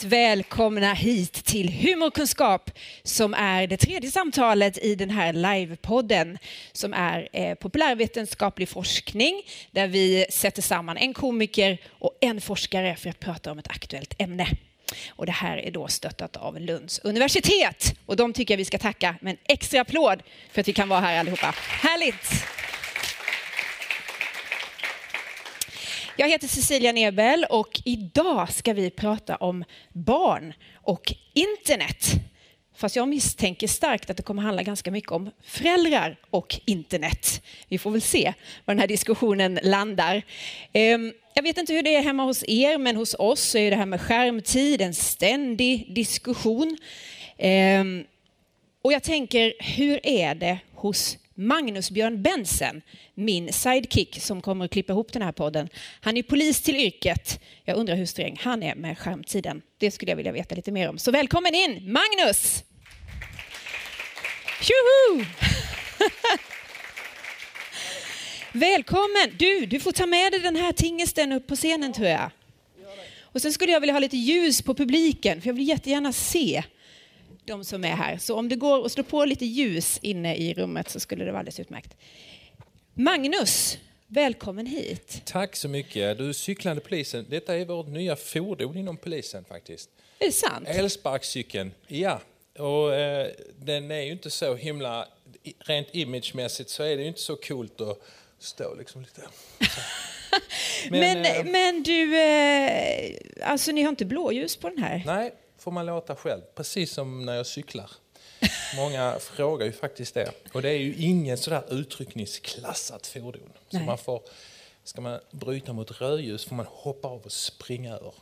Varmt välkomna hit till Humorkunskap som är det tredje samtalet i den här livepodden som är eh, populärvetenskaplig forskning där vi sätter samman en komiker och en forskare för att prata om ett aktuellt ämne. Och det här är då stöttat av Lunds universitet och de tycker jag vi ska tacka med en extra applåd för att vi kan vara här allihopa. Härligt! Jag heter Cecilia Nebel och idag ska vi prata om barn och internet. Fast jag misstänker starkt att det kommer handla ganska mycket om föräldrar och internet. Vi får väl se var den här diskussionen landar. Ehm, jag vet inte hur det är hemma hos er, men hos oss är det här med skärmtid en ständig diskussion. Ehm, och jag tänker, hur är det hos Magnus Björn Bensen, min sidekick som kommer att klippa ihop den här podden. Han är polis till yrket. Jag undrar hur sträng han är med skärmtiden. Det skulle jag vilja veta lite mer om. Så välkommen in, Magnus! Tjoho! Välkommen! Du, du får ta med dig den här tingesten upp på scenen tror jag. Och sen skulle jag vilja ha lite ljus på publiken, för jag vill jättegärna se de som är här. Så om det går att slå på lite ljus inne i rummet så skulle det vara alldeles utmärkt. Magnus, välkommen hit. Tack så mycket. Du cyklande polisen, detta är vårt nya fordon inom polisen faktiskt. Är det sant? Elsparkcykeln, ja. Och eh, den är ju inte så himla, rent imagemässigt så är det ju inte så coolt att stå liksom lite. Men, men, eh, men, du, eh, alltså ni har inte blåljus på den här? Nej, får man låta själv, precis som när jag cyklar. Många frågar ju faktiskt det. Och det är ju ingen sådär utryckningsklassat fordon. Så man får, ska man bryta mot rödljus får man hoppa av och springa över.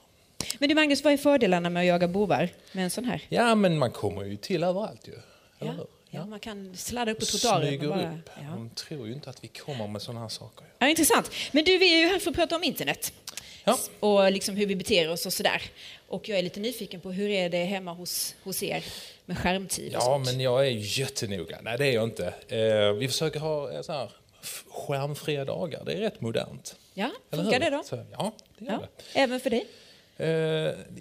Men du Magnus, vad är fördelarna med att jaga bovar med en sån här? Ja, men man kommer ju till överallt ju. Ja. Ja, man kan sladda upp på trottoaren. Bara, upp. Ja. De tror ju inte att vi kommer med sådana här saker. Ja, intressant. Men du, vi är ju här för att prata om internet. Ja. Och liksom hur vi beter oss och sådär. Och jag är lite nyfiken på hur är det hemma hos, hos er med skärmtid? Ja, sånt? men jag är jättenoga. Nej, det är jag inte. Eh, vi försöker ha eh, så här, skärmfria dagar. Det är rätt modernt. Ja, funkar det då? Så, ja, det gör ja. det. Även för dig? Uh,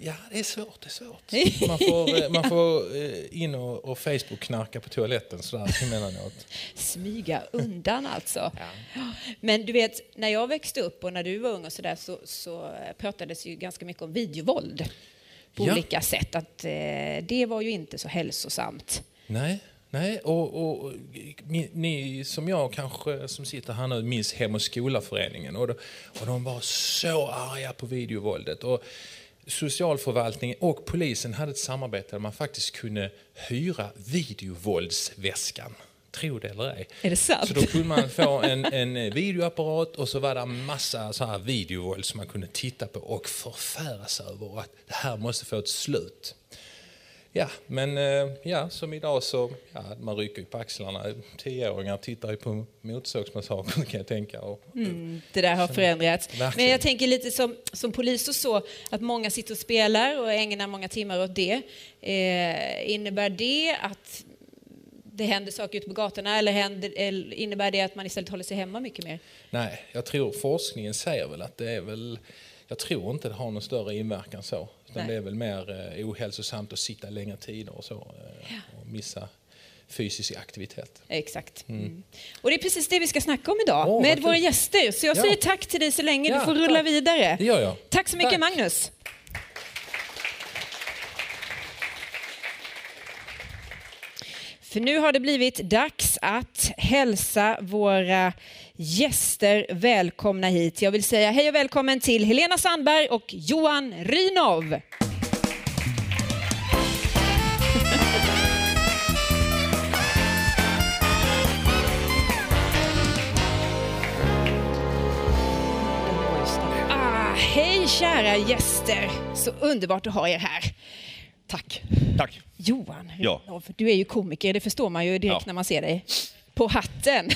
ja, det är svårt. Det är svårt. Man får, eh, man får uh, in och, och Facebook-knarka på toaletten sådär emellanåt. Smyga undan alltså. Ja. Men du vet, när jag växte upp och när du var ung och sådär så, så pratades ju ganska mycket om videovåld på ja. olika sätt. Att uh, det var ju inte så hälsosamt. Nej. Nej, och, och, ni som jag kanske som sitter här nu minns Hem och skola-föreningen och, och de var så arga på videovåldet. Och socialförvaltningen och polisen hade ett samarbete där man faktiskt kunde hyra videovåldsväskan. Tro det eller ej. Är det sant? Så då kunde man få en, en videoapparat och så var det en massa så här videovåld som man kunde titta på och förfäras över att det här måste få ett slut. Ja, men eh, ja, som idag så, ja, man rycker ju på axlarna. Tioåringar tittar ju på Motorsågsmassakern kan jag tänka. Och, mm, det där har förändrats. Verkligen. Men jag tänker lite som, som polis och så, att många sitter och spelar och ägnar många timmar åt det. Eh, innebär det att det händer saker ute på gatorna eller, händer, eller innebär det att man istället håller sig hemma mycket mer? Nej, jag tror forskningen säger väl att det är väl jag tror inte det har någon större inverkan så. Utan det är väl mer eh, ohälsosamt att sitta längre tider och så eh, och missa fysisk aktivitet. Exakt. Mm. Mm. Och det är precis det vi ska snacka om idag oh, med våra gäster. Så jag säger tack till dig så länge. Ja, du får rulla tack. vidare. Det gör jag. Tack så mycket tack. Magnus. För nu har det blivit dags att hälsa våra gäster välkomna hit. Jag vill säga hej och välkommen till Helena Sandberg och Johan Rynov. Ah, hej kära gäster, så underbart att ha er här. Tack. Tack. Johan Rynov, ja. du är ju komiker, det förstår man ju direkt ja. när man ser dig. På hatten.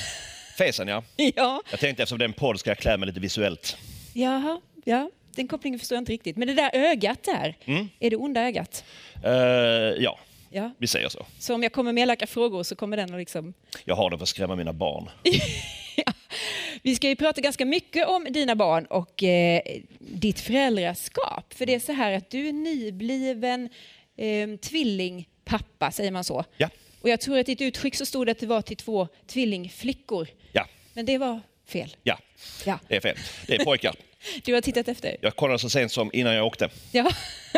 Fesen ja. ja. Jag tänkte eftersom det är en podd ska jag klä mig lite visuellt. Jaha, ja. Den kopplingen förstår jag inte riktigt. Men det där ögat där, mm. är det onda ögat? Uh, ja. ja, vi säger så. Så om jag kommer med elaka frågor så kommer den att liksom... Jag har den för att skrämma mina barn. ja. Vi ska ju prata ganska mycket om dina barn och eh, ditt föräldraskap. För det är så här att du är nybliven eh, tvillingpappa, säger man så? Ja. Och jag tror att i ditt utskick så stod det att det var till två tvillingflickor. Ja. Men det var fel. Ja, Ja. det är fel. Det är pojkar. Du har tittat efter? Jag kollade så sent som innan jag åkte. Ja.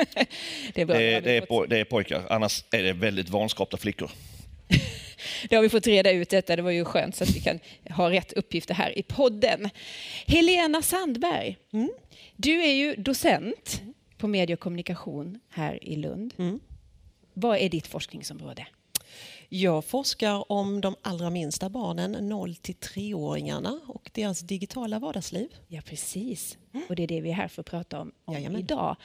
det är bra. Det, Det, är- det, är, pojkar, annars är det väldigt vanskapta flickor. det har vi fått reda ut detta. Det var ju skönt så att vi kan ha rätt uppgifter här i podden. Helena Sandberg, du är ju docent på medie och kommunikation här i Lund. Vad är ditt forskningsområde? Jag forskar om de allra minsta barnen, 0 till 3-åringarna och deras digitala vardagsliv. Ja, precis. Och det är det vi är här för att prata om, om Jajamän. idag.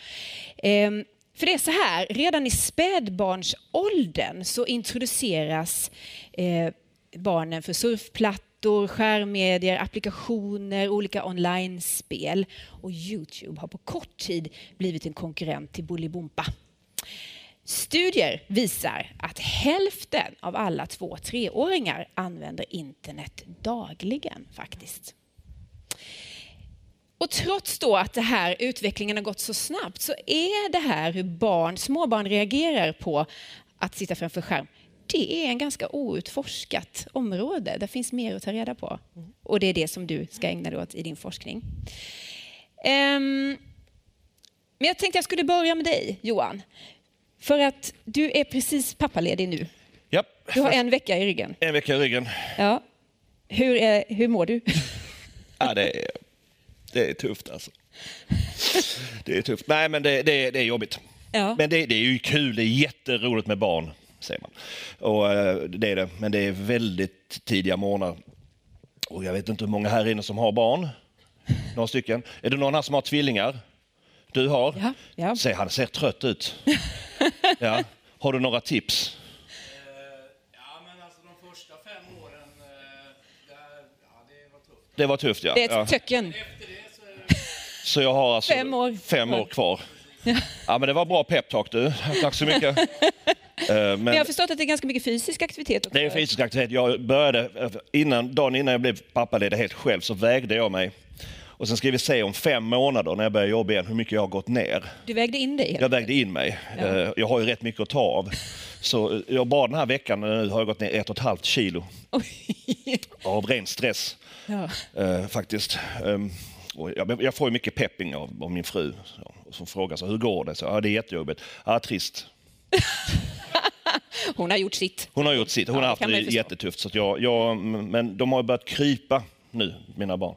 Ehm, för det är så här, redan i spädbarnsåldern så introduceras eh, barnen för surfplattor, skärmmedier, applikationer, olika online-spel. Och Youtube har på kort tid blivit en konkurrent till Bolibompa. Studier visar att hälften av alla två treåringar använder internet dagligen faktiskt. Och trots då att det här utvecklingen har gått så snabbt så är det här hur barn, småbarn reagerar på att sitta framför skärm. Det är en ganska outforskat område. Det finns mer att ta reda på. Och det är det som du ska ägna dig åt i din forskning. Ehm, men jag tänkte jag skulle börja med dig, Johan. För att du är precis pappaledig nu. Ja, Du har en vecka i ryggen. en vecka i ryggen. Ja. Hur, är, hur mår du? Ja, det, är, det är tufft alltså. Det är tufft. Nej, men det, det, det är jobbigt. Ja. Men det, det är ju kul, det är jätteroligt med barn, säger man. Och eh, det är det, men det är väldigt tidiga morgnar. Och jag vet inte hur många här inne som har barn. Några stycken. Är det någon här som har tvillingar? Du har? Ja, ja. Se, han ser trött ut. Ja. Har du några tips? Ja, men alltså de första fem åren, eh, där, ja, det var tufft. Det var tufft ja. Det är ett ja. töcken. Så jag har alltså Fem år. fem år kvar. Ja, men det var bra peptalk du. Tack så mycket. Eh, Men Men jag har förstått att det är ganska mycket fysisk aktivitet också. det är fysisk aktivitet. Jag började, innan, dagen innan jag blev pappaledig helt själv så vägde jag mig. Och sen ska vi se om fem månader när jag börjar jobba igen hur mycket jag har gått ner. Du vägde in dig. Jag vägde in mig. Ja. Eh, Jag har ju rätt mycket att ta av. Så eh, jag bara den här veckan nu har jag gått ner ett och ett halvt kilo Oj. av ren stress. Ja. Eh, faktiskt. Ehm, jag, jag får ju mycket pepping av, av min fru som frågar så, hur går det? Så, ja, det är jättejobbigt. Ja, trist. Hon har gjort sitt. Hon har gjort sitt. Hon Ja, har haft det jättetufft. Så jag, jag, men de har börjat krypa nu, mina barn.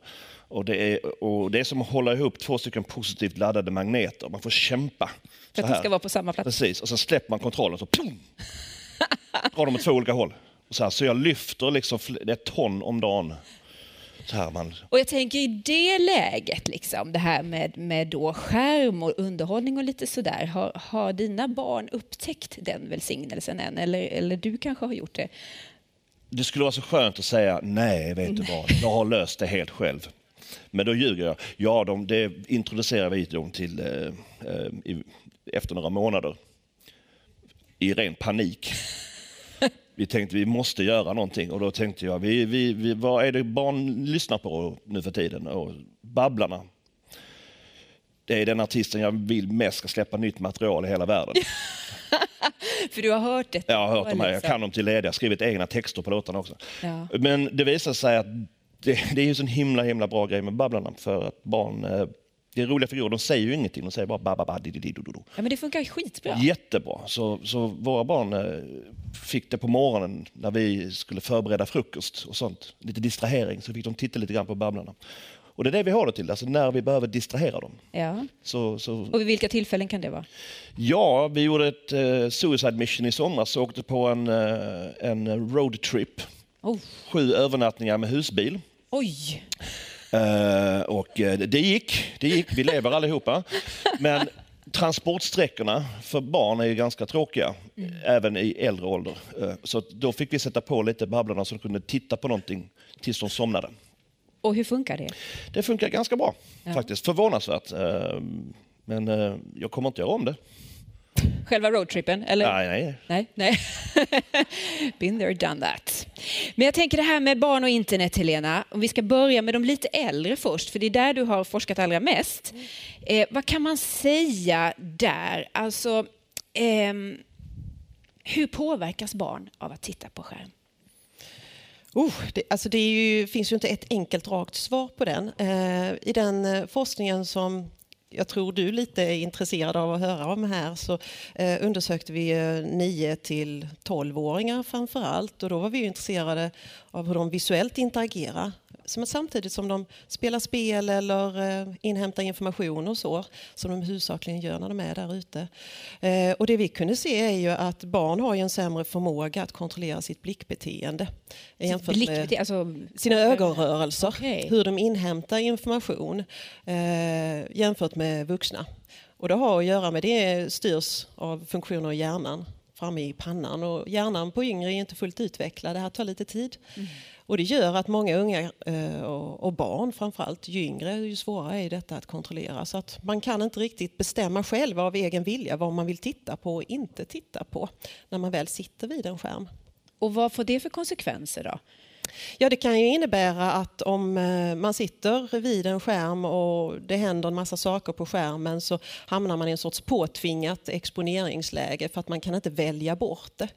Och det, är, och det är som att hålla ihop två stycken positivt laddade magneter. Man får kämpa. För att de ska vara på samma plats. Precis, och sen släpper man kontrollen så pum, drar de åt två olika håll. Så, här, så jag lyfter liksom ett ton om dagen. Och jag tänker i det läget, liksom, det här med, med då skärm och underhållning och lite sådär. Har, har dina barn upptäckt den välsignelsen än? Eller, eller du kanske har gjort det? det skulle vara så skönt att säga nej, vet du vad, jag har löst det helt själv. Men då ljuger jag. Ja, de, det introducerar vi dem till eh, eh, i, efter några månader. I ren panik. Vi tänkte vi måste göra någonting och då tänkte jag, vi, vi, vi, vad är det barn lyssnar på nu för tiden? Och Babblarna. Det är den artisten jag vill mest ska släppa nytt material i hela världen. För du har hört det? Jag har hört de här, jag liksom. kan dem till led. Jag har skrivit egna texter på låtarna också. Ja. Men det visar sig att det, det är ju en sån himla, himla bra grej med Babblarna för att barn, eh, det är roliga figurer, de säger ju ingenting, de säger bara ba, ba, ba, di, di, di, do, do. Ja, men det funkar skitbra. Jättebra. Så, så våra barn eh, fick det på morgonen när vi skulle förbereda frukost och sånt. Lite distrahering, så fick de titta lite grann på Babblarna. Och det är det vi har det till, alltså när vi behöver distrahera dem. Ja. Så, så, Och vid vilka tillfällen kan det vara? Ja, vi gjorde ett eh, suicide mission i somras och åkte på en, eh, en roadtrip. Oh. Sju övernattningar med husbil. Oj! Eh, och eh, det gick, det gick, vi lever allihopa. Men transportsträckorna för barn är ju ganska tråkiga, även i äldre ålder. Eh, så då fick vi sätta på lite Babblarna så de kunde titta på någonting tills de somnade. Och hur funkar det? Det funkar ganska bra Ja. faktiskt, förvånansvärt. Eh, men jag kommer inte göra om det. Själva roadtrippen? Eller? Nej, nej. Nej, nej. Been there, done that. Men jag tänker det här med barn och internet, Helena. Om vi ska börja med de lite äldre först, för det är där du har forskat allra mest. Eh, vad kan man säga där? Alltså, ehm, hur påverkas barn av att titta på skärm? Oh, det, alltså det ju, finns ju inte ett enkelt rakt svar på den. Eh, I den eh, forskningen som jag tror du lite är intresserad av att höra om här så eh, undersökte vi eh, 9 till 12-åringar framför allt och då var vi intresserade av hur de visuellt interagerar som samtidigt som de spelar spel eller eh, inhämtar information och så, som de huvudsakligen gör när de är där ute. Eh, och det vi kunde se är ju att barn har en sämre förmåga att kontrollera sitt blickbeteende. Jämfört Blickbete alltså, sina ögonrörelser, okay. hur de inhämtar information eh, jämfört med vuxna. Och det har att göra med det styrs av funktioner i hjärnan framme i pannan och hjärnan på yngre är inte fullt utvecklad. Det här tar lite tid. Mm. Och det gör att många unga eh, och barn framförallt, ju yngre ju svårare är detta att kontrollera. Så att man kan inte riktigt bestämma själv av egen vilja vad man vill titta på och inte titta på när man väl sitter vid en skärm. Och vad får det för konsekvenser då? Ja, det kan ju innebära att om eh, man sitter vid en skärm och det händer en massa saker på skärmen så hamnar man i en sorts påtvingat exponeringsläge för att man kan inte välja bort det.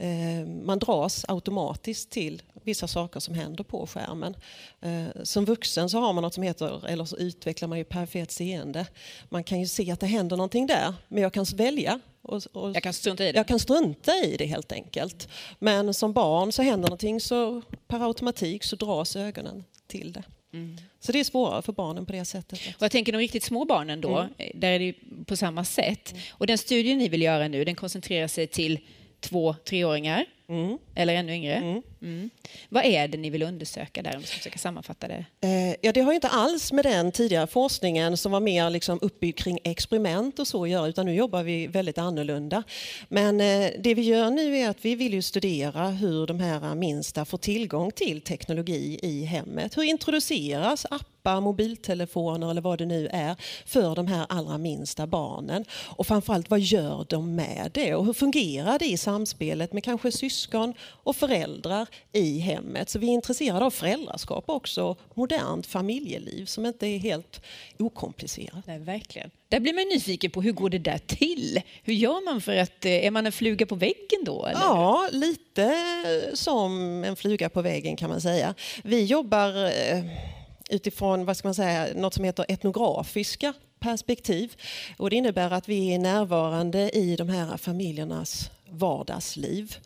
Mm. Man dras automatiskt till vissa saker som händer på skärmen. Eh, som vuxen så har man något som heter, eller så utvecklar man ju perifert seende. Man kan ju se att det händer någonting där, men jag kan välja och, och, jag kan strunta i det? Jag kan strunta i det helt enkelt. Men som barn så händer någonting så per automatik så dras ögonen till det. Mm. Så det är svårare för barnen på det sättet. Och jag tänker de riktigt små barnen då, mm. där är det på samma sätt. Mm. Och den studien ni vill göra nu, den koncentrerar sig till två, treåringar. Mm. Eller ännu yngre. Mm. Mm. Vad är det ni vill undersöka där, om vi ska försöka sammanfatta det? Eh, ja, det har inte alls med den tidigare forskningen som var mer liksom uppbyggd kring experiment och så att göra, utan nu jobbar vi väldigt annorlunda. Men eh, det vi gör nu är att vi vill ju studera hur de här minsta får tillgång till teknologi i hemmet. Hur introduceras appar appar, mobiltelefoner eller vad det nu är för de här allra minsta barnen. Och framförallt vad gör de med det och hur fungerar det i samspelet med kanske syskon och föräldrar i hemmet. Så vi är intresserade av föräldraskap också, modernt familjeliv som inte är helt okomplicerat. Nej, verkligen. Där blir man nyfiken på hur går det där till? Hur gör man för att, eh, är man en fluga på väggen då? Eller? Ja, lite som en fluga på väggen kan man säga. Vi jobbar eh, utifrån vad ska man säga, något som heter etnografiska perspektiv. Och det innebär att vi är närvarande i de här familjernas vardagsliv.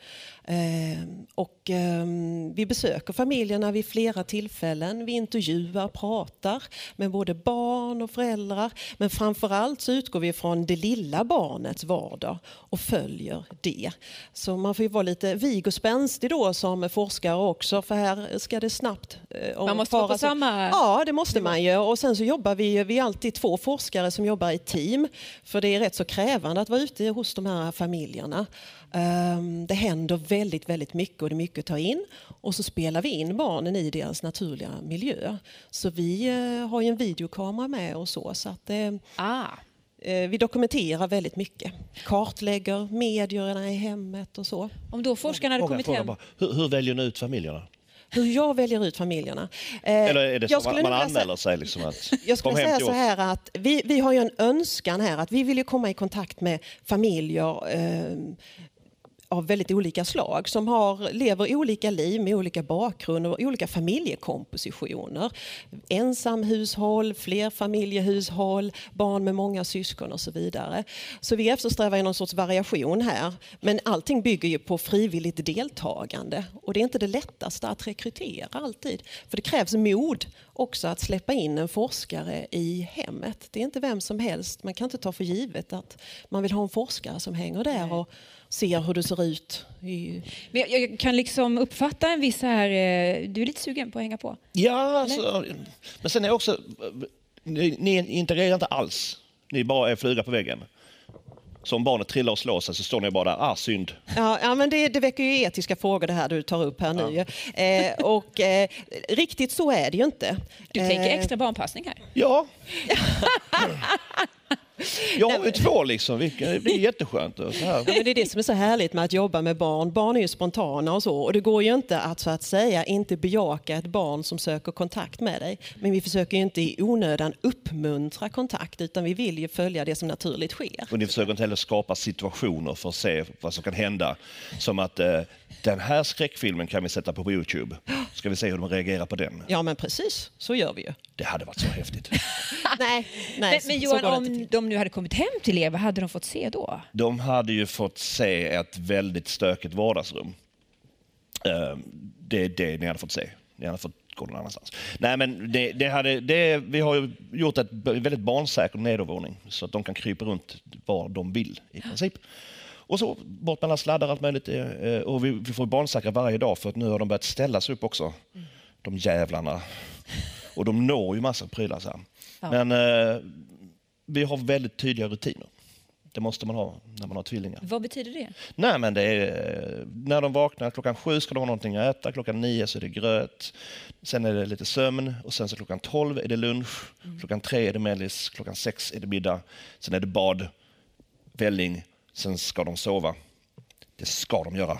Ehm, och ehm, vi besöker familjerna vid flera tillfällen. Vi intervjuar, pratar med både barn och föräldrar. Men framförallt så utgår vi från det lilla barnets vardag och följer det. Så man får ju vara lite vig och spänstig då som forskare också för här ska det snabbt... Eh, man måste vara på samma... Ja, det måste man ju. Och sen så jobbar vi, vi är alltid två forskare som jobbar i team. För det är rätt så krävande att vara ute hos de här familjerna. Ehm, det händer väldigt, väldigt mycket och det är mycket att ta in. Och så spelar vi in barnen i deras naturliga miljö. Så vi eh, har ju en videokamera med och så. så att, eh, ah. Eh, vi dokumenterar väldigt mycket. Kartlägger medierna i hemmet och så. Om då forskarna hade kommit hem... Hur, hur väljer ni ut familjerna? hur jag väljer ut familjerna. Eller är det så att man anmäler sig? Liksom att, jag skulle säga så här att vi, vi har ju en önskan här att vi vill komma i kontakt med familjer eh, av väldigt olika slag som har, lever olika liv med olika bakgrund och olika familjekompositioner. Ensamhushåll, flerfamiljehushåll, barn med många syskon och så vidare. Så vi eftersträvar någon sorts variation här. Men allting bygger ju på frivilligt deltagande och det är inte det lättaste att rekrytera alltid. För det krävs mod också att släppa in en forskare i hemmet. Det är inte vem som helst. Man kan inte ta för givet att man vill ha en forskare som hänger där och ser hur det ser ut. Men jag, kan liksom uppfatta en viss här, eh, du är lite sugen på att hänga på? Ja, alltså, men sen är också, ni, ni integrerar inte alls. Ni bara är fluga på väggen. Så om barnet trillar och slår sig så står ni bara där, ah synd. Ja, ja men det, det väcker ju etiska frågor det här du tar upp här nu. Ja. Eh, och eh, riktigt så är det ju inte. Du tänker eh, extra barnpassning här? Ja. Jag har ju två liksom, det blir jätteskönt. Och så här. Ja, men det är det som är så härligt med att jobba med barn. Barn är ju spontana och så. Och det går ju inte att så att säga inte bejaka ett barn som söker kontakt med dig. Men vi försöker ju inte i onödan uppmuntra kontakt utan vi vill ju följa det som naturligt sker. Och ni försöker inte heller skapa situationer för att se vad som kan hända. Som att eh, den här skräckfilmen kan vi sätta på Youtube. Ska vi se hur de reagerar på den? Ja men precis, så gör vi ju. Det hade varit så häftigt. Nej, nej Men, så- men så Johan, om de nu hade kommit hem till er, vad hade de fått se då? De hade ju fått se ett väldigt stökigt vardagsrum. Eh, Det är det ni hade fått se. Ni hade fått gå någon annanstans. Nej, men det, det hade, det, vi har ju gjort ett väldigt barnsäker nedervåning så att de kan krypa runt var de vill i princip. Och så bort med alla sladdar allt möjligt. eh, Och vi, vi får barnsäkra varje dag för att nu har de börjat ställa sig upp också. De jävlarna. Och de når ju massa prylar. Så här. Men eh, vi har väldigt tydliga rutiner. Det måste man ha när man har tvillingar. Vad betyder det? Nej, men det är, eh, när de vaknar klockan sju ska de ha någonting att äta, klockan nio så är det gröt, sen är det lite sömn och sen så klockan tolv är det lunch, klockan tre är det mellis, klockan sex är det middag, sen är det bad, välling, sen ska de sova. Det ska de göra.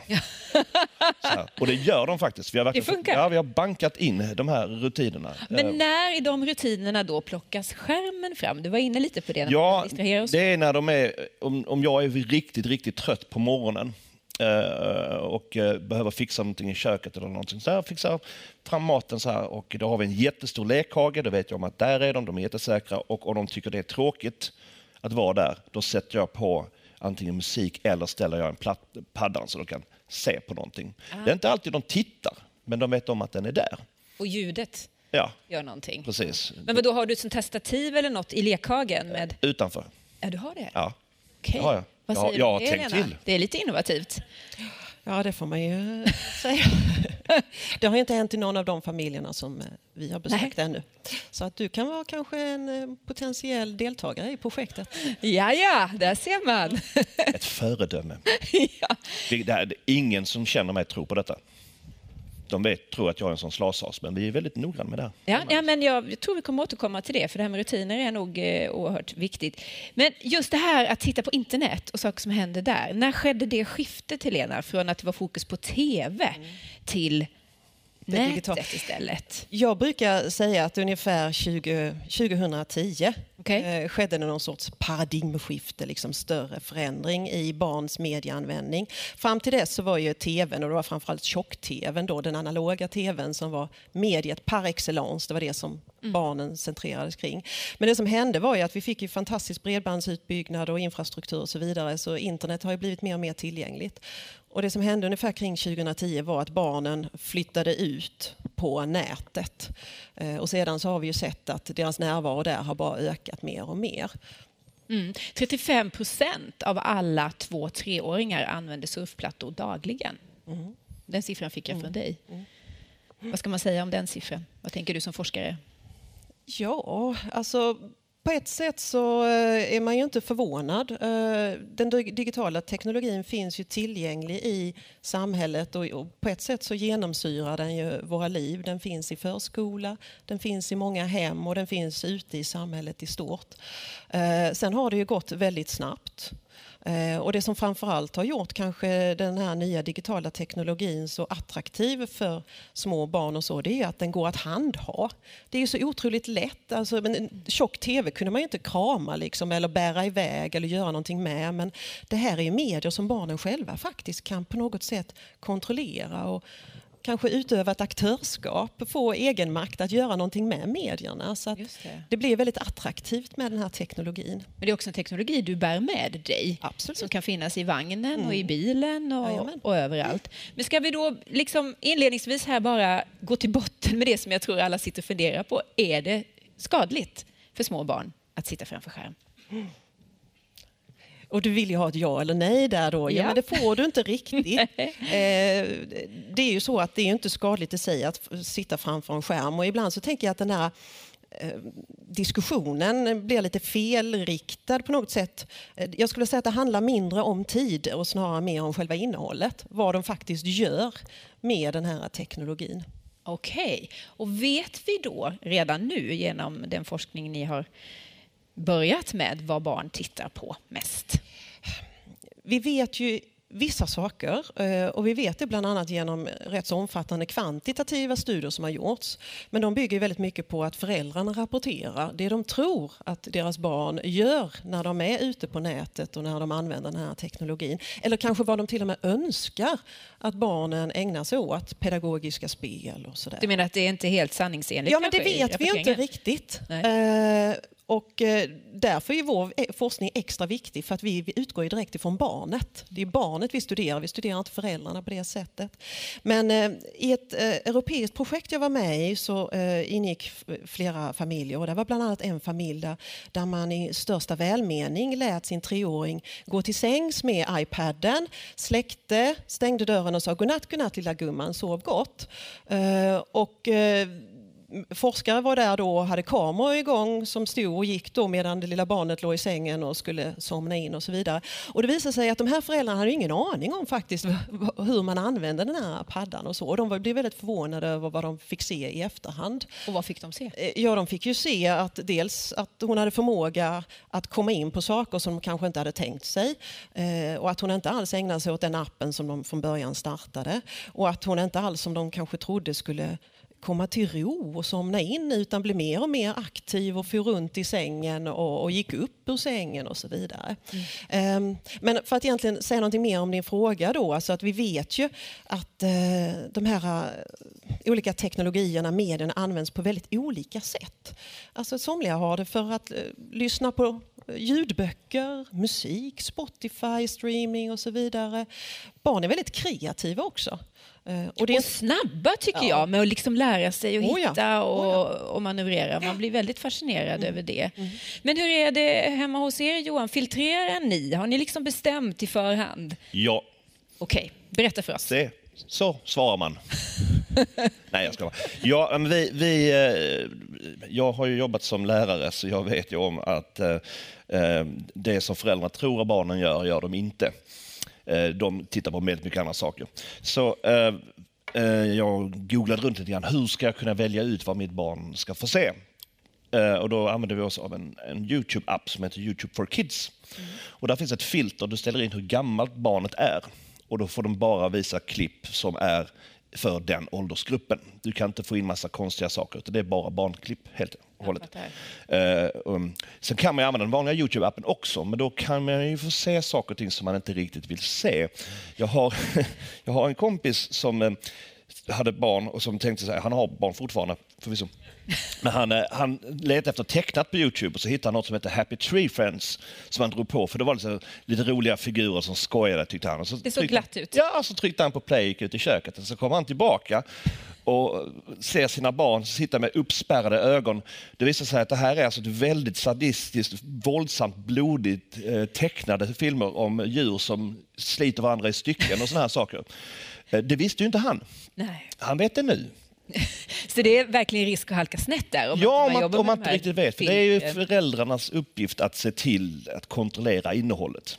Här. Och det gör de faktiskt. Vi har, Det funkar. Ja, vi har bankat in de här rutinerna. Men Eh, när i de rutinerna då plockas skärmen fram? Du var inne lite på det. När Ja, det är när de är, om, om jag är riktigt, riktigt trött på morgonen eh, och eh, behöver fixa någonting i köket eller någonting. Så jag fixar fram maten så här och då har vi en jättestor lekhage. Då vet jag om att där är de, de är jättesäkra och om de tycker det är tråkigt att vara där, då sätter jag på antingen musik eller ställer jag en platt, paddan så de kan se på någonting. Det är inte alltid de tittar, men de vet om att den är där. Och ljudet Ja, gör någonting. precis. Men vad då har du ett sånt stativ eller något i lekhagen? Med... Utanför. Ja, du har det? Ja. Okej. det har jag. Vad Jag har- säger jag har du om det, tänkt Lena? till. Det är lite innovativt. Ja, det får man ju säga. Det har inte hänt i någon av de familjerna som eh, vi har besökt ännu. Så att du kan vara kanske en eh, potentiell deltagare i projektet. Ja, ja, där ser man. Ett föredöme. ja. Det, det är ingen som känner mig tror på detta. De vet, tror att jag är en sån slasas, men vi är väldigt noggranna med det. Ja, ja, men jag tror vi kommer återkomma till det, för det här med rutiner är nog eh, oerhört viktigt. Men just det här att titta på internet och saker som händer där. När skedde det skiftet, Helena, från att det var fokus på tv till Det nätet istället? Jag brukar säga att ungefär 20, 2010 Okej. eh, skedde det någon sorts paradigmskifte, liksom större förändring i barns medieanvändning. Fram till dess så var ju tvn, och det var framförallt tjock-tvn då, den analoga tvn som var mediet par excellence, det var det som barnen centrerades kring. Men det som hände var ju att vi fick ju fantastisk bredbandsutbyggnad och infrastruktur och så vidare, så internet har ju blivit mer och mer tillgängligt. Och det som hände ungefär kring 2010 var att barnen flyttade ut på nätet. Eh, Och sedan så har vi ju sett att deras närvaro där har bara ökat mer och mer. Mm. 35 procent av alla två treåringar använder surfplattor dagligen. Den siffran fick jag från dig. Vad ska man säga om den siffran? Vad tänker du som forskare? Ja, alltså på ett sätt så eh, är man ju inte förvånad. Eh, den digitala teknologin finns ju tillgänglig i samhället och på ett sätt så genomsyrar den ju våra liv. Den finns i förskola, den finns i många hem och den finns ute i samhället i stort. Eh, sen har det ju gått väldigt snabbt. Eh, och det som framförallt har gjort kanske den här nya digitala teknologin så attraktiv för små barn och så, det är att den går att handha. Det är så otroligt lätt. Alltså, men en tjock tv kunde man ju inte krama liksom, eller bära iväg eller göra någonting med. Men det här är ju medier som barnen själva faktiskt kan på något sätt kontrollera och kanske utöva ett aktörskap, få egenmakt att göra någonting med medierna. Så det. det blir väldigt attraktivt med den här teknologin. Men det är också en teknologi du bär med dig. Absolut. Som kan finnas i vagnen och i bilen och, Jajamän. och överallt. Men ska vi då liksom inledningsvis här bara gå till botten med det som jag tror alla sitter och funderar på. Är det skadligt för små barn att sitta framför skärm? Och du vill ju ha ett ja eller nej där då. Ja, Ja. men det får du inte riktigt. eh, det är ju så att det är inte skadligt i sig att sitta framför en skärm och ibland så tänker jag att den här eh, diskussionen blir lite felriktad på något sätt. Eh, Jag skulle säga att det handlar mindre om tid och snarare mer om själva innehållet. Vad de faktiskt gör med den här teknologin. Okej. Och vet vi då redan nu genom den forskning ni har börjat med vad barn tittar på mest? Vi vet ju vissa saker eh, och vi vet det bland annat genom rätt så omfattande kvantitativa studier som har gjorts. Men de bygger väldigt mycket på att föräldrarna rapporterar det de tror att deras barn gör när de är ute på nätet och när de använder den här teknologin. Eller kanske vad de till och med önskar att barnen ägnar sig åt, pedagogiska spel och sådär. Du menar att det är inte helt sanningsenligt? Ja, men det vet vi inte riktigt. Nej. Och eh, därför är vår eh, forskning extra viktig för att vi, utgår ju direkt ifrån barnet. Det är barnet vi studerar, vi studerar inte föräldrarna på det sättet. Men eh, i ett europeiskt projekt jag var med i så ingick flera familjer och det var bland annat en familj där, där man i största välmening lät sin treåring gå till sängs med iPaden, släckte, stängde dörren och sa godnatt, godnatt lilla gumman, sov gott. Och forskare var där då och hade kameror igång som stod och gick då medan det lilla barnet låg i sängen och skulle somna in och så vidare. Och det visade sig att de här föräldrarna hade ingen aning om faktiskt hur man använde den här paddan och så. Och de blev väldigt förvånade över vad de fick se i efterhand. Och vad fick de se? Eh, Ja, de fick ju se att dels att hon hade förmåga att komma in på saker som de kanske inte hade tänkt sig eh, och att hon inte alls ägnade sig åt den appen som de från början startade och att hon inte alls som de kanske trodde skulle komma till ro och somna in utan blev mer och mer aktiv och for runt i sängen och, och gick upp ur sängen och så vidare. Ehm, men för att egentligen säga någonting mer om din fråga då, alltså att vi vet ju att eh, de här eh, olika teknologierna, medierna används på väldigt olika sätt. Alltså somliga har det för att eh, lyssna på ljudböcker, musik, Spotify, streaming och så vidare. Barn är väldigt kreativa också. Eh, Och det är Och snabba tycker Ja. jag med att liksom lära sig att Oh ja. hitta och, Oh ja. och manövrera. Man blir väldigt fascinerad Mm. över det. Men hur är det hemma hos er Johan? Filtrerar ni? Har ni liksom bestämt i förhand? Ja, Okej, berätta för oss. det, så svarar man. Nej, jag ska bara. Ja, men vi, vi, eh, jag har ju jobbat som lärare så jag vet ju om att eh, det som föräldrarna tror att barnen gör, gör de inte. Eh, De tittar på väldigt mycket andra saker. Så eh, eh, jag googlade runt lite grann. Hur ska jag kunna välja ut vad mitt barn ska få se? Och då använder vi oss av en, en Youtube-app som heter Youtube for Kids. Och där finns ett filter. Du ställer in hur gammalt barnet är. Och då får de bara visa klipp som är för den åldersgruppen. Du kan inte få in massa konstiga saker, utan det är bara barnklipp helt och hållet. Eh, um, sen kan man ju använda den vanliga Youtube-appen också, men då kan man ju få se saker och ting som man inte riktigt vill se. Jag har, jag har en kompis som eh, hade barn och som tänkte sig, han har barn fortfarande förvisso, men han, eh, han letade efter tecknat på Youtube och så hittade han något som heter Happy Tree Friends som han drog på för det var lite, lite roliga figurer som skojade tyckte han. Och så Det såg tryckte- glatt ut. Ja, så tryckte han på play och gick ut i köket och så kom han tillbaka och ser sina barn sitta med uppspärrade ögon. Det visar sig att det här är alltså ett väldigt sadistiskt, våldsamt, blodigt eh, tecknade filmer om djur som sliter varandra i stycken och såna här saker. Eh, det visste ju inte han. Nej. Han vet det nu. Så det är verkligen risk att halka snett där? Om Ja, om inte man, om man inte riktigt vet. För det är ju föräldrarnas uppgift att se till att kontrollera innehållet.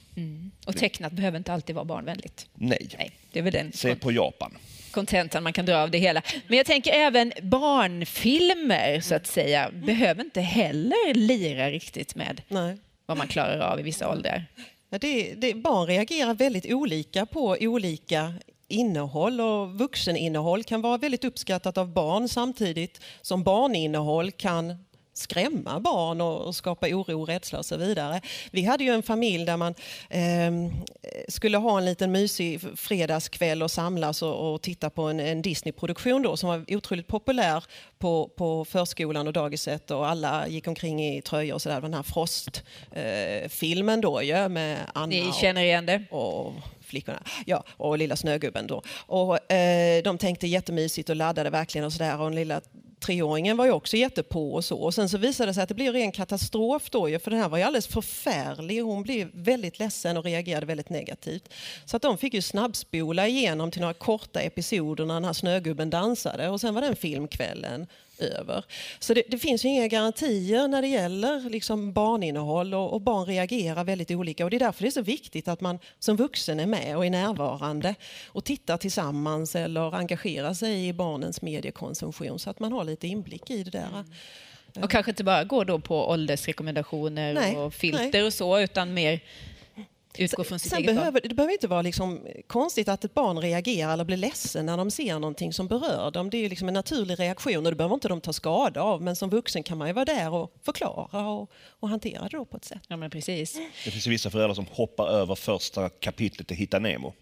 Och tecknat behöver inte alltid vara barnvänligt. Nej. Nej, det är väl den Se på Japan. kontentan man kan dra av det hela. Men jag tänker även barnfilmer, så att säga, behöver inte heller lira riktigt med Nej. vad man klarar av i vissa åldrar. Ja, det, det, barn reagerar väldigt olika på olika innehåll och vuxeninnehåll kan vara väldigt uppskattat av barn samtidigt som barninnehåll kan skrämma barn och, och skapa oro, rädsla och så vidare. Vi hade ju en familj där man ehm, skulle ha en liten mysig fredagskväll och samlas och, och titta på en, en Disney-produktion då som var otroligt populär på, på förskolan och dagiset och alla gick omkring i tröjor och sådär. Den här Frost-filmen då ju med Anna Ni och- känner igen det? och flickorna. Ja, och lilla snögubben då. Och, eh, de tänkte jättemysigt och laddade verkligen och sådär. Och den lilla treåringen var ju också jättepå och så. Och sen så visade det sig att det blev ren katastrof då ju, för den här var ju alldeles förfärlig. Hon blev väldigt ledsen och reagerade väldigt negativt. Så att de fick ju snabbspola igenom till några korta episoder när den här snögubben dansade och sen var den filmkvällen över. Så det, det finns ju inga garantier när det gäller liksom barninnehåll och, och barn reagerar väldigt olika och det är därför det är så viktigt att man som vuxen är med och är närvarande och tittar tillsammans eller engagerar sig i barnens mediekonsumtion så att man har lite inblick i det där. Och kanske inte bara gå då på åldersrekommendationer Nej, och filter nej. och så, utan mer utgå från sitt Sen eget barn. behöver, det behöver inte vara liksom konstigt att ett barn reagerar eller blir ledsen när de ser någonting som berör dem. Det är ju liksom en naturlig reaktion och det behöver inte de ta skada av. Men som vuxen kan man ju vara där och förklara och, och hantera det då på ett sätt. Ja, men precis. Det finns ju vissa föräldrar som hoppar över första kapitlet i Hitta Nemo.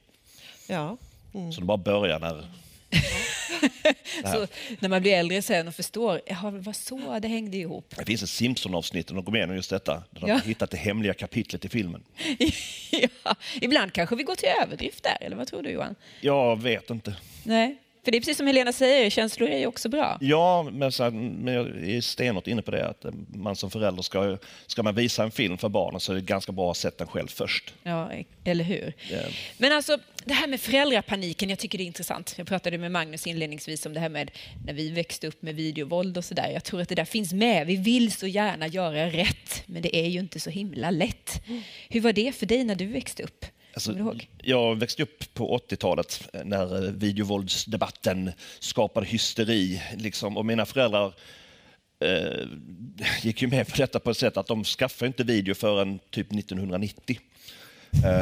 Ja. Så de bara börjar när... Så när man blir äldre sen och förstår, jaha, var så det hängde ihop. Det finns ett Simpson-avsnitt och går igenom just detta. Där de Ja. har hittat det hemliga kapitlet i filmen. ja, ibland kanske vi går till överdrift där, eller vad tror du Johan? Jag vet inte. Nej, för det är precis som Helena säger, känslor är ju också bra. Ja, men, så här, men jag är stenhårt inne på det att eh, man som förälder ska, ska man visa en film för barnen så är det ganska bra att sätta den själv först. Ja, eller hur? Men alltså, det här med föräldrapaniken, jag tycker det är intressant. Jag pratade med Magnus inledningsvis om det här med när vi växte upp med videovåld och sådär. Jag tror att det där finns med. Vi vill så gärna göra rätt, men det är ju inte så himla lätt. Hur var det för dig när du växte upp? Alltså, jag växte upp på 80-talet eh, när eh, videovåldsdebatten skapade hysteri. Liksom, och mina föräldrar eh, gick ju med på detta på ett sätt att de skaffade inte video förrän typ 1990.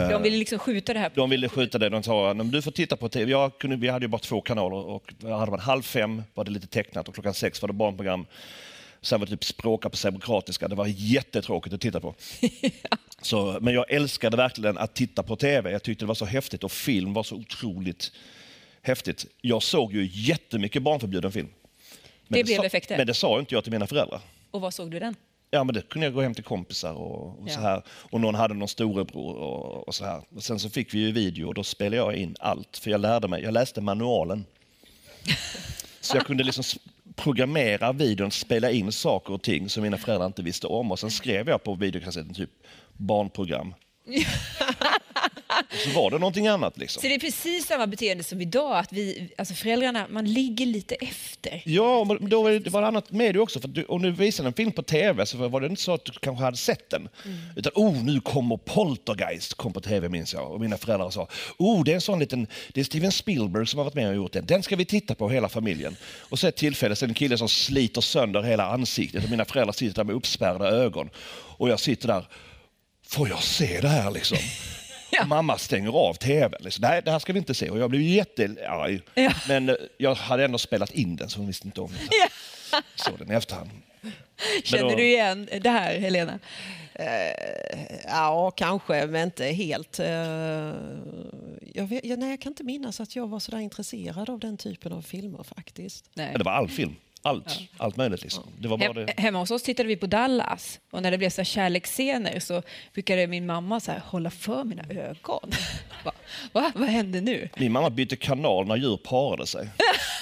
De ville liksom skjuta det här. De ville skjuta det. De sa "Nej, men du får titta på tv. Jag kunde, vi hade ju bara två kanaler och hade man halv fem var det lite tecknat och klockan sex var det barnprogram. Sen var det typ språka på serbokroatiska. Det var jättetråkigt att titta på. Så, men jag älskade verkligen att titta på tv. Jag tyckte det var så häftigt och film var så otroligt häftigt. Jag såg ju jättemycket barnförbjuden film. Men Det blev sa, effekter. Men det sa inte jag till mina föräldrar. Och vad såg du den? Ja, men det kunde jag gå hem till kompisar och, och Ja. så här. Och någon hade någon storebror och, och så här. Och sen så fick vi ju video och då spelade jag in allt. För jag lärde mig, jag läste manualen. så jag kunde liksom programmera videon, spela in saker och ting som mina föräldrar inte visste om. Och sen skrev jag på videokassetten typ barnprogram. och så var det någonting annat liksom. Så det är precis samma beteende som idag, att vi, alltså föräldrarna, man ligger lite efter. Ja, men då var det, det var annat med det också. För du, om du visade en film på tv så var det inte så att du kanske hade sett den. Utan, oh, nu kommer Poltergeist, kom på tv minns jag. Och mina föräldrar sa, oh, det är en sån liten, det är Steven Spielberg som har varit med och gjort den. Den ska vi titta på hela familjen. Och så ett tillfälle, så är det en kille som sliter sönder hela ansiktet och mina föräldrar sitter där med uppspärrade ögon. Och jag sitter där, får jag se det här liksom? Ja. Mamma stänger av tvn. Liksom. Nej, det här ska vi inte se. Och jag blev jättearg. Ja. Men eh, jag hade ändå spelat in den så hon visste inte om det. Ja. Så den i efterhand. Känner då- du igen det här, Helena? Ja, kanske, men inte helt. Eh, Jag, vet, jag, nej, jag kan inte minnas att jag var så där intresserad av den typen av filmer faktiskt. Nej. Men det var all film. Allt. Allt möjligt liksom. Det var bara det. hemma hos oss tittade vi på Dallas och när det blev så kärleksscener så brukade min mamma så här hålla för mina ögon. Va? Va? Vad hände nu? Min mamma bytte kanal när djur parade sig.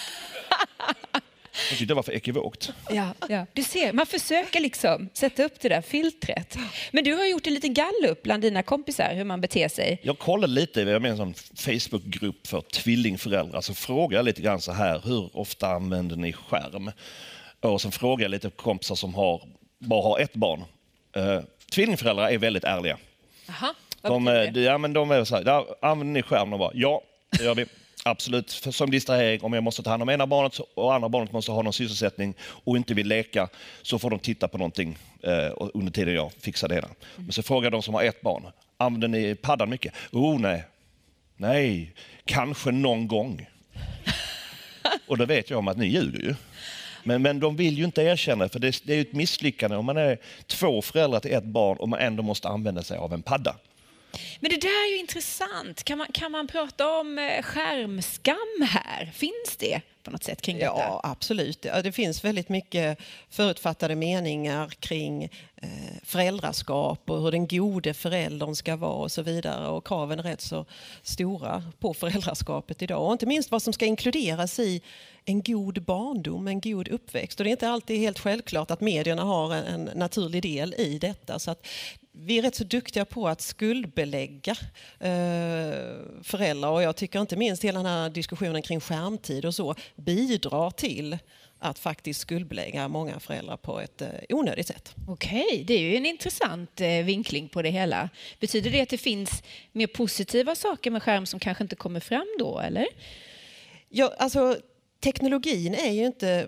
Hon tyckte det var för ekivokt. Ja, ja. Du ser, man försöker liksom sätta upp det där filtret. Men du har gjort en liten gallup bland dina kompisar hur man beter sig. Jag kollade lite, jag med en sån Facebookgrupp för tvillingföräldrar, så frågade jag lite grann så här, hur ofta använder ni skärm? Och sen frågade jag lite kompisar som har, bara har ett barn. Uh, tvillingföräldrar är väldigt ärliga. Aha, vad De, eh, det? ja, men de är så här, "Ja, använder ni skärm? De bara, ja, det gör vi. Absolut, för som distrahering. Om jag måste ta hand om ena barnet och andra barnet måste ha någon sysselsättning och inte vill leka så får de titta på någonting eh, under tiden jag fixar det hela. Men så frågar de som har ett barn, använder ni paddan mycket? Oh nej, nej, kanske någon gång. och då vet jag om att ni ljuger ju. Men, men de vill ju inte erkänna för det, det är ett misslyckande om man är två föräldrar till ett barn och man ändå måste använda sig av en padda. Men det där är ju intressant. Kan man, kan man prata om eh, skärmskam här? Finns det på något sätt kring detta? Ja, absolut. Det finns väldigt mycket förutfattade meningar kring eh, föräldraskap och hur den gode föräldern ska vara och så vidare. Och kraven är rätt så stora på föräldraskapet idag. Och inte minst vad som ska inkluderas i en god barndom, en god uppväxt. Och det är inte alltid helt självklart att medierna har en, naturlig del i detta. Så att vi är rätt så duktiga på att skuldbelägga eh, föräldrar och jag tycker inte minst hela den här diskussionen kring skärmtid och så bidrar till att faktiskt skuldbelägga många föräldrar på ett eh, onödigt sätt. Okej, det är ju en intressant eh, vinkling på det hela. Betyder det att det finns mer positiva saker med skärm som kanske inte kommer fram då, eller? Ja, alltså, teknologin är ju inte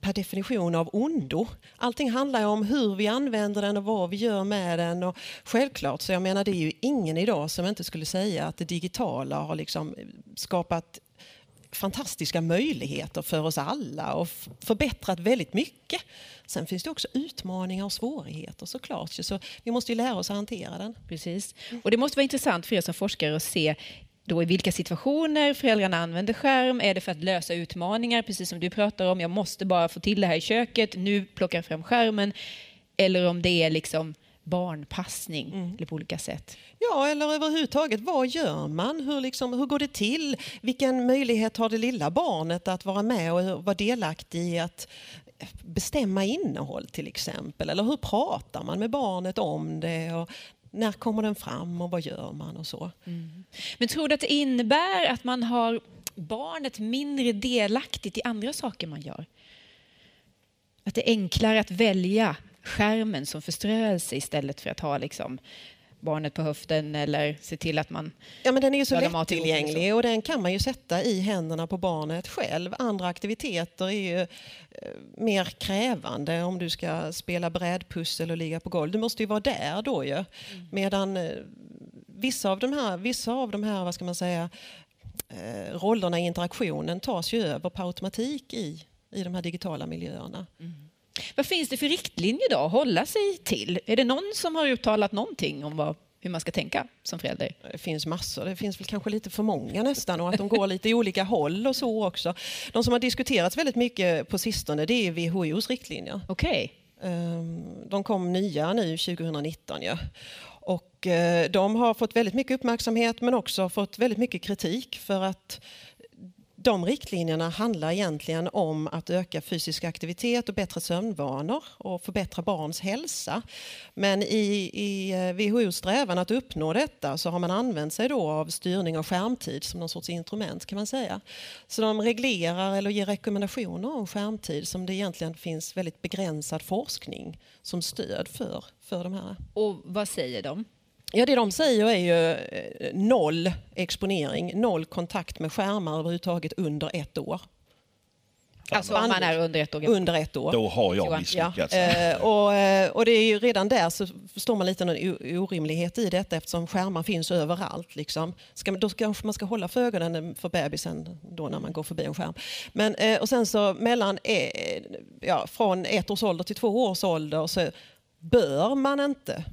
per definition av ondo. Allting handlar ju om hur vi använder den och vad vi gör med den. Och självklart, så jag menar det är ju ingen idag som inte skulle säga att det digitala har liksom skapat fantastiska möjligheter för oss alla och förbättrat väldigt mycket. Sen finns det också utmaningar och svårigheter såklart. Så vi måste ju lära oss att hantera den. Precis. Och det måste vara intressant för er som forskare att se då i vilka situationer föräldrarna använder skärm. Är det för att lösa utmaningar, precis som du pratar om, jag måste bara få till det här i köket, nu plockar jag fram skärmen. Eller om det är liksom barnpassning mm. eller på olika sätt. Ja, eller överhuvudtaget, vad gör man? Hur, liksom, hur går det till? Vilken möjlighet har det lilla barnet att vara med och vara delaktig i att bestämma innehåll till exempel? Eller hur pratar man med barnet om det? Och när kommer den fram och vad gör man och så. Mm. Men tror du att det innebär att man har barnet mindre delaktigt i andra saker man gör? Att det är enklare att välja skärmen som förströelse istället för att ha liksom barnet på höften eller se till att man Ja men den är ju så lättillgänglig och den kan man ju sätta i händerna på barnet själv. Andra aktiviteter är ju eh, mer krävande om du ska spela brädpussel och ligga på golv. Du måste ju vara där då ju. Mm. Medan eh, vissa av de här, vissa av de här vad ska man säga, eh, rollerna i interaktionen tas ju över på automatik i, i de här digitala miljöerna. Mm. Vad finns det för riktlinjer då att hålla sig till? Är det någon som har uttalat någonting om vad, hur man ska tänka som förälder? Det finns massor. Det finns väl kanske lite för många nästan och att de går lite i olika håll och så också. De som har diskuterats väldigt mycket på sistone det är WHOs riktlinjer. Okej. Okay. Ehm, de kom nya nu 2019. Ja. Och eh, de har fått väldigt mycket uppmärksamhet men också fått väldigt mycket kritik för att de riktlinjerna handlar egentligen om att öka fysisk aktivitet och bättre sömnvanor och förbättra barns hälsa. Men i, i eh, WHOs strävan att uppnå detta så har man använt sig då av styrning av skärmtid som någon sorts instrument kan man säga. Så de reglerar eller ger rekommendationer om skärmtid som det egentligen finns väldigt begränsad forskning som stöd för, för de här. Och vad säger de? Ja, det de säger är ju eh, noll exponering, noll kontakt med skärmar överhuvudtaget under ett år. Alltså om man är under ett år Under ett år. Då har jag misslyckats. Ja. Eh, och, eh, och det är ju redan där så förstår man lite en orimlighet i detta eftersom skärmar finns överallt. Liksom. Ska, då kanske man ska hålla för ögonen för bebisen då när man går förbi en skärm. Men, och sen så mellan, ja, från ett års ålder till två års ålder så bör man inte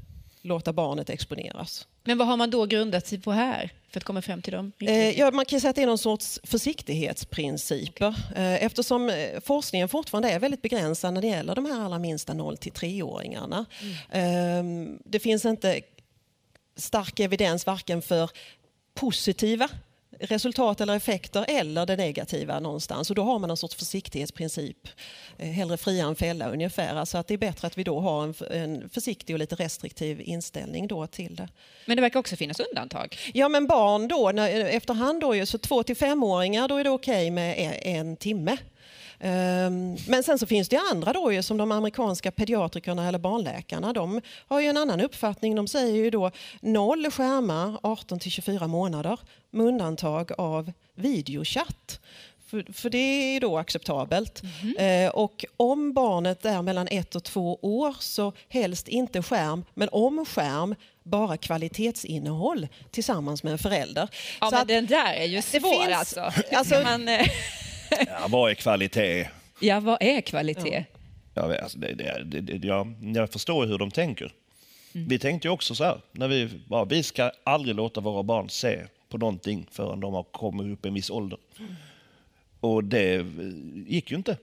låta barnet exponeras. Men vad har man då grundat sig på här för att komma fram till dem? Eh, ja, man kan säga att det är någon sorts försiktighetsprinciper eh, eftersom eh, forskningen fortfarande är väldigt begränsad när det gäller de här allra minsta 0 till 3-åringarna. Mm. Eh, det finns inte stark evidens varken för positiva resultat eller effekter eller det negativa någonstans. Och då har man en sorts försiktighetsprincip. Eh, hellre fria än fälla ungefär. Alltså att det är bättre att vi då har en, en försiktig och lite restriktiv inställning då till det. Men det verkar också finnas undantag? Ja men barn då, när, efterhand då, så två till femåringar då är det okej okay med en, en timme. Ehm, men sen så finns det andra då som de amerikanska pediatrikerna eller barnläkarna. De har ju en annan uppfattning. De säger ju då noll skärmar 18 till 24 månader med undantag av videochatt. För, för det är då acceptabelt. Mm -hmm. och om barnet är mellan ett och två år så helst inte skärm, men om skärm bara kvalitetsinnehåll tillsammans med en förälder. Ja, så men att, den där är ju svår finns, alltså. alltså man, eh, ja, vad är kvalitet? Ja, vad är kvalitet? Ja. alltså det, det, det, jag, jag förstår hur de tänker. Mm. Vi tänkte ju också så här, när vi, bara, vi ska aldrig låta våra barn se på någonting förrän de har kommit upp i en viss ålder. Mm. Och det gick ju inte.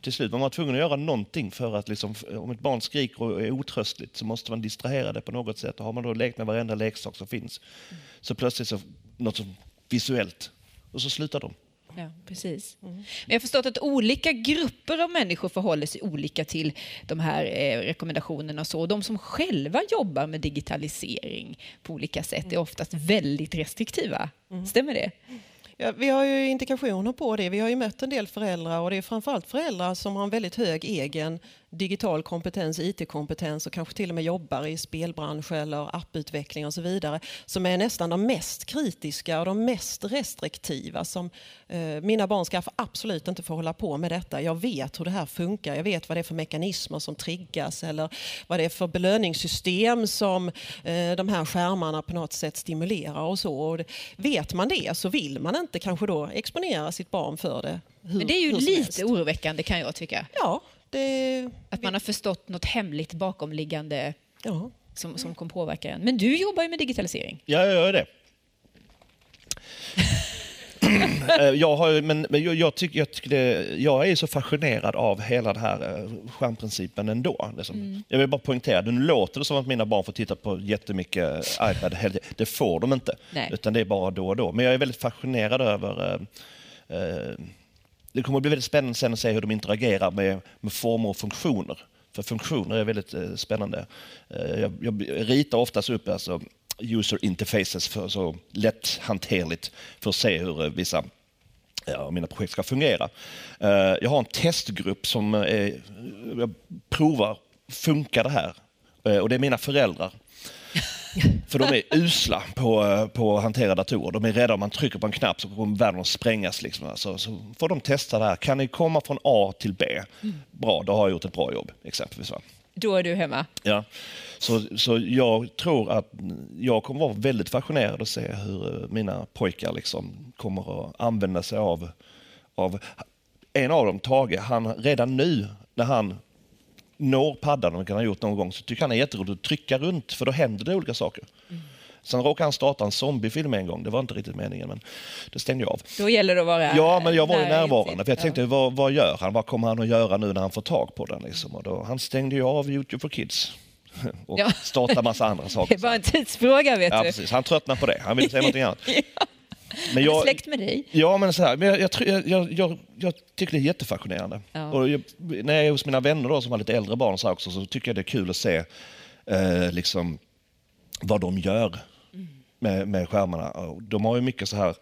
Till slut var man tvungen att göra någonting för att liksom, om ett barn skriker och är otröstligt så måste man distrahera det på något sätt. Och har man då lekt med varenda leksak som finns mm. så plötsligt så något som visuellt och så slutar de. Ja, precis. Mm. Men jag har förstått att olika grupper av människor förhåller sig olika till de här eh, rekommendationerna. Och så. De som själva jobbar med digitalisering på olika sätt är oftast väldigt restriktiva. Mm. Stämmer det? Ja, vi har ju indikationer på det. Vi har ju mött en del föräldrar och det är framförallt föräldrar som har en väldigt hög egen digital kompetens, IT-kompetens och kanske till och med jobbar i spelbransch eller apputveckling och så vidare som är nästan de mest kritiska och de mest restriktiva. Som, eh, mina barn ska absolut inte få hålla på med detta. Jag vet hur det här funkar. Jag vet vad det är för mekanismer som triggas eller vad det är för belöningssystem som eh, de här skärmarna på något sätt stimulerar och så. Och det, vet man det så vill man inte kanske då exponera sitt barn för det. Hur, Men det är ju lite oroväckande kan jag tycka. Ja, det... Att man har förstått något hemligt bakomliggande ja. som, som kommer påverka en. Men du jobbar ju med digitalisering. Ja, jag gör det. Eh, jag, har, men, men jag, jag, tycker, jag, tycker det, jag är så fascinerad av hela den här eh, skärmprincipen ändå. Liksom. Mm. Jag vill bara poängtera, nu låter det som att mina barn får titta på jättemycket iPad. Det får de inte, Nej. utan det är bara då och då. Men jag är väldigt fascinerad över eh, eh, det kommer att bli väldigt spännande sen att se hur de interagerar med, med former och funktioner. För funktioner är väldigt eh, spännande. Eh, jag, jag, ritar oftast upp alltså, user interfaces för så lätthanterligt för att se hur eh, vissa ja, mina projekt ska fungera. Eh, jag har en testgrupp som eh, jag provar, funkar det här? Eh, och det är mina föräldrar. För de är usla på, på att hantera datorer. De är rädda om man trycker på en knapp så kommer världen att sprängas. Liksom. Så, så får de testa det här. Kan ni komma från A till B? Bra, då har jag gjort ett bra jobb exempelvis. Va? Då är du hemma? Ja. Så, så jag tror att jag kommer vara väldigt fascinerad att se hur eh, mina pojkar liksom kommer att använda sig av, av en av dem, Tage, han redan nu när han når paddan, och kan ha gjort någon gång, så tycker han är jätteroligt att trycka runt för då händer det olika saker. Mm. Sen råkade han starta en zombiefilm en gång, det var inte riktigt meningen men det stängde jag av. Då gäller det att vara Ja, men jag var ju närvarande för jag tänkte vad, vad gör han, vad kommer han att göra nu när han får tag på den? Liksom? Och då, han stängde ju av Youtube for Kids och ja. startade massa andra saker. Det är bara en tidsfråga vet ja, du. Precis. Han tröttnade på det, han ville säga någonting annat. ja. Men jag, släkt med dig? Ja, men så här, men jag, jag, jag, jag, tycker det är jättefascinerande. Ja. Och när jag är hos mina vänner då, som har lite äldre barn så, också, så tycker jag det är kul att se eh, liksom, vad de gör mm. med, med skärmarna. De har ju mycket så här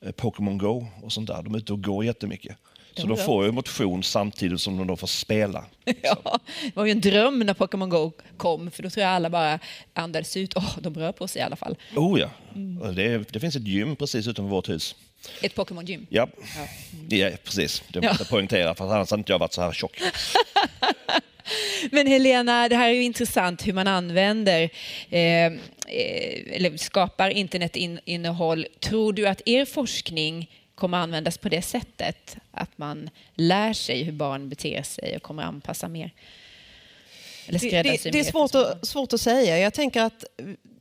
eh, Pokémon Go och sånt där. De är ute och går jättemycket. Så de får ju motion samtidigt som de då får spela. Ja, det var ju en dröm när Pokémon Go kom, för då tror jag alla bara andades ut. Åh, oh, de rör på sig i alla fall. Oh ja, mm. det, det, finns ett gym precis utanför vårt hus. Ett Pokémon-gym? Ja. Ja. Mm. ja, precis. Det måste jag poängtera, för annars hade inte jag varit så här tjock. Men Helena, det här är ju intressant hur man använder eh, eh eller skapar internetinnehåll. Tror du att er forskning kommer användas på det sättet. Att man lär sig hur barn beter sig och kommer anpassa mer. Eller det, det, det är svårt att, svårt att säga. Jag tänker att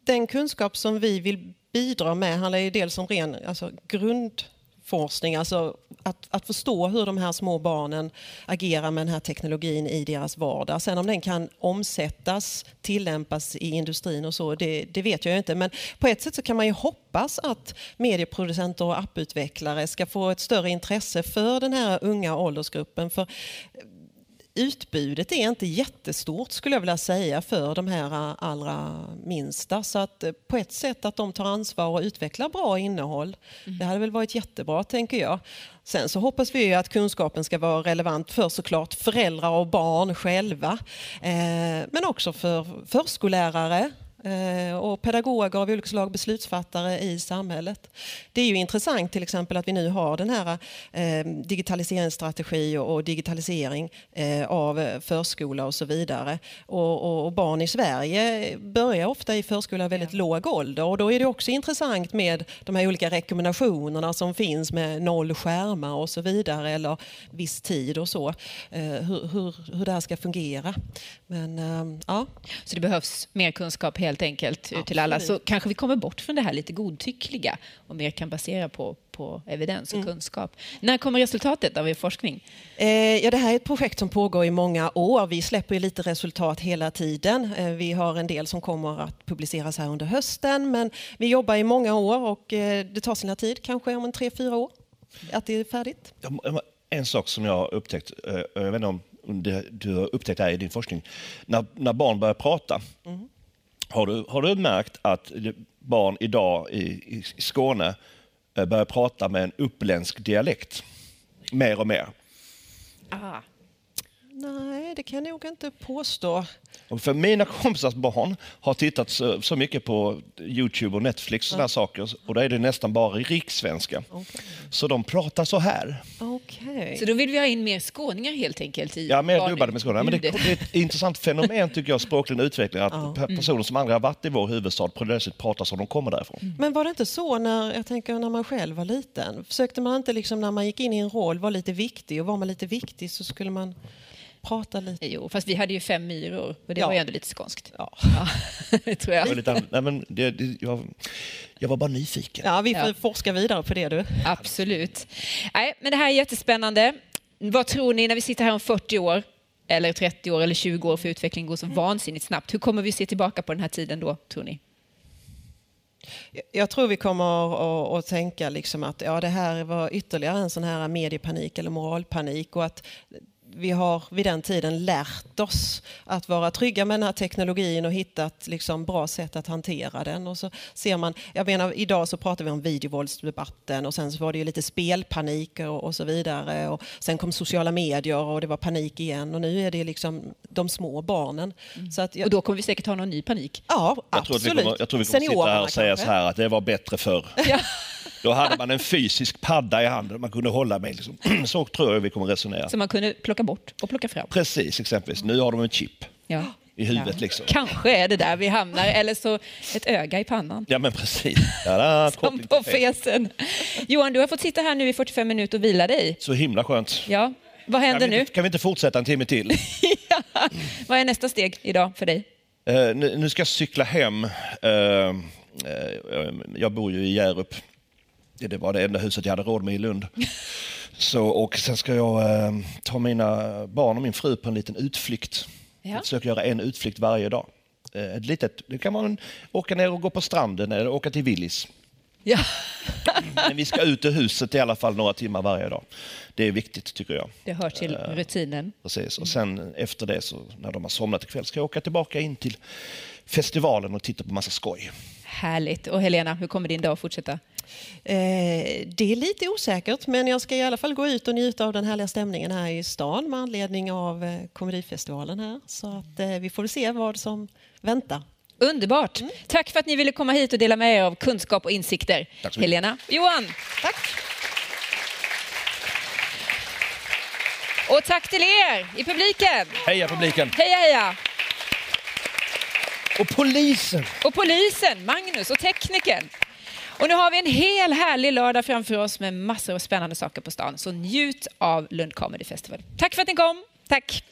den kunskap som vi vill bidra med handlar ju dels om ren alltså grund forskning, alltså att, att förstå hur de här små barnen agerar med den här teknologin i deras vardag. Sen om den kan omsättas, tillämpas i industrin och så, det, det vet jag inte. Men på ett sätt så kan man ju hoppas att medieproducenter och apputvecklare ska få ett större intresse för den här unga åldersgruppen. För utbudet är inte jättestort skulle jag vilja säga för de här allra minsta. Så att eh, på ett sätt att de tar ansvar och utvecklar bra innehåll. Mm. Det hade väl varit jättebra tänker jag. Sen så hoppas vi att kunskapen ska vara relevant för såklart föräldrar och barn själva. Eh, men också för förskollärare, och pedagoger av olika slag, beslutsfattare i samhället. Det är ju intressant till exempel att vi nu har den här eh, digitaliseringsstrategi och digitalisering eh, av förskola och så vidare. Och, och, barn i Sverige börjar ofta i förskola väldigt ja. låg ålder och då är det också intressant med de här olika rekommendationerna som finns med noll skärmar och så vidare eller viss tid och så. Hur, hur, hur det här ska fungera. Men, ja. Så det behövs mer kunskap helt enkelt Absolut. till alla. Så kanske vi kommer bort från det här lite godtyckliga och mer kan basera på, på evidens och mm. kunskap. När kommer resultatet av er forskning? Eh, ja, det här är ett projekt som pågår i många år. Vi släpper ju lite resultat hela tiden. Eh, vi har en del som kommer att publiceras här under hösten, men vi jobbar i många år och eh, det tar sina tid, kanske om en tre, fyra år, att det är färdigt. En sak som jag har upptäckt, eh, jag vet inte om du har upptäckt det här i din forskning, när, när barn börjar prata mm har du, har du märkt att barn idag i, i Skåne eh, börjar prata med en uppländsk dialekt. Mer och mer. Ah. Nej, det kan jag nog inte påstå. Och för mina kompisars barn har tittat så, så mycket på Youtube och Netflix och sådana saker och då är det nästan bara rikssvenska. Okej. Så de pratar så här. Okej. Så då vill vi ha in mer skåningar helt enkelt i Ja, mer dubbade med Skåne. Men det, det är ett intressant fenomen tycker jag, språklig utveckling, att Ja. pe- personer som aldrig har varit i vår huvudstad plötsligt pratar som de kommer därifrån. Men var det inte så när, jag tänker, när man själv var liten? Försökte man inte liksom, när man gick in i en roll vara lite viktig och var man lite viktig så skulle man prata lite? Jo, fast vi hade ju fem myror och det Ja. var ju ändå lite skånskt. Ja, Ja, det tror Jag, lite, nej, men det, det, jag, jag var bara nyfiken. ja vi får Ja. forska vidare på det du. Absolut. Nej, men det här är jättespännande. Vad tror ni när vi sitter här om 40 år, eller 30 år eller 20 år, för utvecklingen går så vansinnigt snabbt. Hur kommer vi se tillbaka på den här tiden då, tror ni? Jag tror vi kommer att, att tänka liksom att ja, det här var ytterligare en sån här mediepanik eller moralpanik och att vi har vid den tiden lärt oss att vara trygga med den här teknologin och hittat liksom bra sätt att hantera den. Och så ser man, jag menar, idag så pratar vi om videovåldsdebatten och sen så var det ju lite spelpanik och, och så vidare. Och sen kom sociala medier och det var panik igen och nu är det liksom de små barnen. Så att jag, Och då kommer vi säkert ha någon ny panik. ja, Jag tror, absolut. kommer, jag tror vi kommer sitta här och säga kanske. så här att det var bättre förr. Ja. Då hade man en fysisk padda i handen man kunde hålla med. Liksom. Så tror jag vi kommer resonera. Som man kunde plocka bort och plocka fram. Precis, exempelvis. Nu har de en chip Ja. i huvudet. Liksom. Kanske är det där vi hamnar, eller så ett öga i pannan. Ja, men precis. Ja, Som på fesen. Johan, du har fått sitta här nu i 45 minuter och vila dig. Så himla skönt. Ja. Vad Kan händer vi, nu? kan vi inte fortsätta en timme till? Vad är nästa steg idag för dig? Eh, nu, nu ska jag cykla hem. Eh, eh, jag bor ju i Hjärup. Det var det enda huset jag hade råd med i Lund. Så, och sen ska jag eh, ta mina barn och min fru på en liten utflykt. Ja. Jag försöker göra en utflykt varje dag. Eh, ett litet, det kan vara en, åka ner och gå på stranden eller åka till Willys. Ja. Men vi ska ut ur huset i alla fall några timmar varje dag. Det är viktigt tycker jag. Det hör till rutinen. Precis. Och sen efter det, så, när de har somnat ikväll, ska jag åka tillbaka in till festivalen och titta på massa skoj. Härligt. Och Helena, hur kommer din dag fortsätta? Eh, det är lite osäkert, men jag ska i alla fall gå ut och njuta av den härliga stämningen här i stan med anledning av eh, komedifestivalen här. Så att eh, vi får se vad som väntar. Underbart. Tack för att ni ville komma hit och dela med er av kunskap och insikter. Tack så mycket. Helena, Johan. Tack! Och tack till er i publiken. Heja publiken! Heja, heja. Och polisen! Och polisen, Magnus och tekniken. Och nu har vi en hel härlig lördag framför oss med massor av spännande saker på stan. Så njut av Lund Comedy Festival. Tack för att ni kom. Tack.